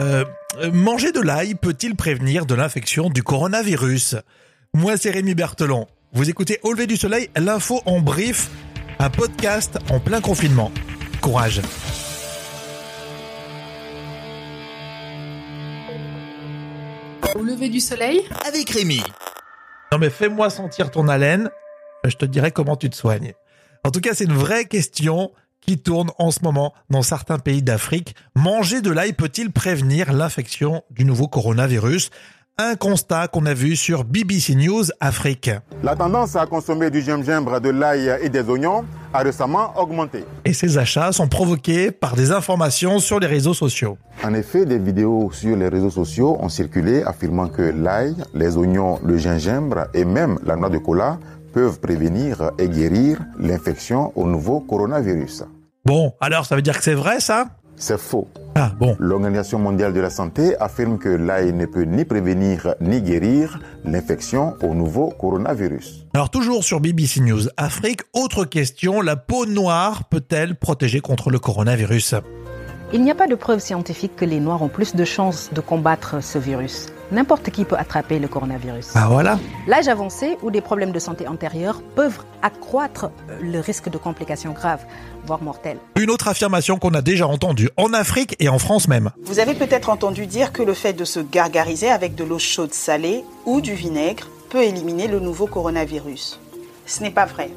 Euh, manger de l'ail peut-il prévenir de l'infection du coronavirus? Moi, c'est Rémi Berthelon. Vous écoutez Au lever du soleil, l'info en brief, un podcast en plein confinement. Courage. Au lever du soleil avec Rémi. Non mais fais-moi sentir ton haleine, je te dirai comment tu te soignes. En tout cas, c'est une vraie question qui tourne en ce moment dans certains pays d'Afrique. Manger de l'ail peut-il prévenir l'infection du nouveau coronavirus? Un constat qu'on a vu sur BBC News Afrique. La tendance à consommer du gingembre, de l'ail et des oignons a récemment augmenté. Et ces achats sont provoqués par des informations sur les réseaux sociaux. En effet, des vidéos sur les réseaux sociaux ont circulé affirmant que l'ail, les oignons, le gingembre et même la noix de cola peuvent prévenir et guérir l'infection au nouveau coronavirus. Bon, alors ça veut dire que c'est vrai ça? C'est faux. Ah bon. L'Organisation mondiale de la santé affirme que l'ail ne peut ni prévenir ni guérir l'infection au nouveau coronavirus. Alors toujours sur BBC News Afrique, autre question, la peau noire peut-elle protéger contre le coronavirus? Il n'y a pas de preuve scientifique que les noirs ont plus de chances de combattre ce virus. N'importe qui peut attraper le coronavirus. Ah voilà. L'âge avancé ou des problèmes de santé antérieurs peuvent accroître le risque de complications graves, voire mortelles. Une autre affirmation qu'on a déjà entendue en Afrique et en France même. Vous avez peut-être entendu dire que le fait de se gargariser avec de l'eau chaude salée ou du vinaigre peut éliminer le nouveau coronavirus. Ce n'est pas vrai.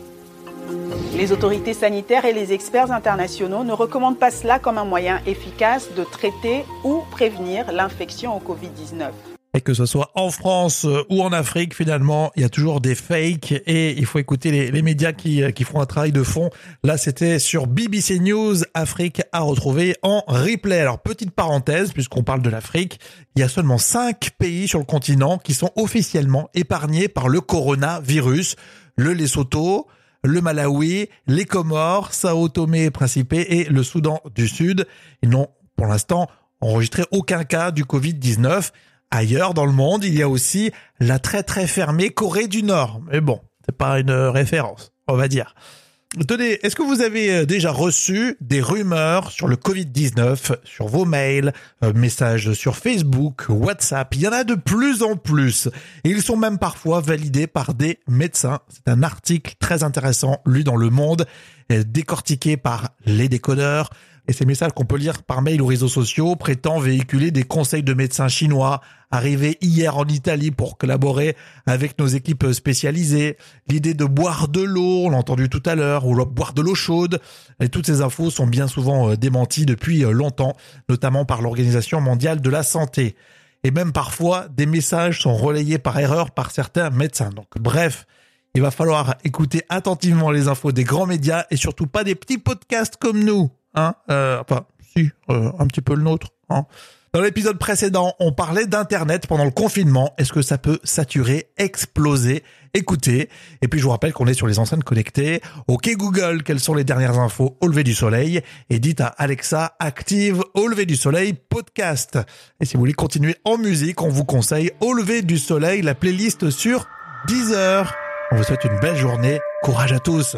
Les autorités sanitaires et les experts internationaux ne recommandent pas cela comme un moyen efficace de traiter ou prévenir l'infection au Covid-19. Et que ce soit en France euh, ou en Afrique, finalement, il y a toujours des fakes et il faut écouter les, médias qui, euh, qui font un travail de fond. Là, c'était sur BBC News Afrique à retrouver en replay. Alors, petite parenthèse, puisqu'on parle de l'Afrique, il y a seulement cinq pays sur le continent qui sont officiellement épargnés par le coronavirus. Le Lesotho, le Malawi, les Comores, Sao Tomé et Principe et le Soudan du Sud. Ils n'ont pour l'instant enregistré aucun cas du Covid-19. Ailleurs dans le monde, il y a aussi la très très fermée Corée du Nord. Mais bon, c'est pas une référence, on va dire. Tenez, est-ce que vous avez euh, déjà reçu des rumeurs sur le Covid-19 sur vos mails, euh, messages sur Facebook, WhatsApp? Il y en a de plus en plus. Et ils sont même parfois validés par des médecins. C'est un article très intéressant lu dans Le Monde, euh, décortiqué par les décodeurs. Et ces messages qu'on peut lire par mail ou réseaux sociaux prétendent véhiculer des conseils de médecins chinois arrivés hier en Italie pour collaborer avec nos équipes spécialisées. L'idée de boire de l'eau, on l'a entendu tout à l'heure, ou boire de l'eau chaude. Et toutes ces infos sont bien souvent euh, démenties depuis euh, longtemps, notamment par l'Organisation mondiale de la santé. Et même parfois, des messages sont relayés par erreur par certains médecins. Donc bref, il va falloir écouter attentivement les infos des grands médias et surtout pas des petits podcasts comme nous hein, euh, enfin, si, euh, un petit peu le nôtre, hein. Dans l'épisode précédent, on parlait d'Internet pendant le confinement. Est-ce que ça peut saturer, exploser? Écoutez. Et puis je vous rappelle qu'on est sur les enceintes connectées. Ok Google, quelles sont les dernières infos au lever du soleil? Et dites à Alexa, active au lever du soleil podcast. Et si vous voulez continuer en musique, on vous conseille au lever du soleil, la playlist sur Deezer. On vous souhaite une belle journée. Courage à tous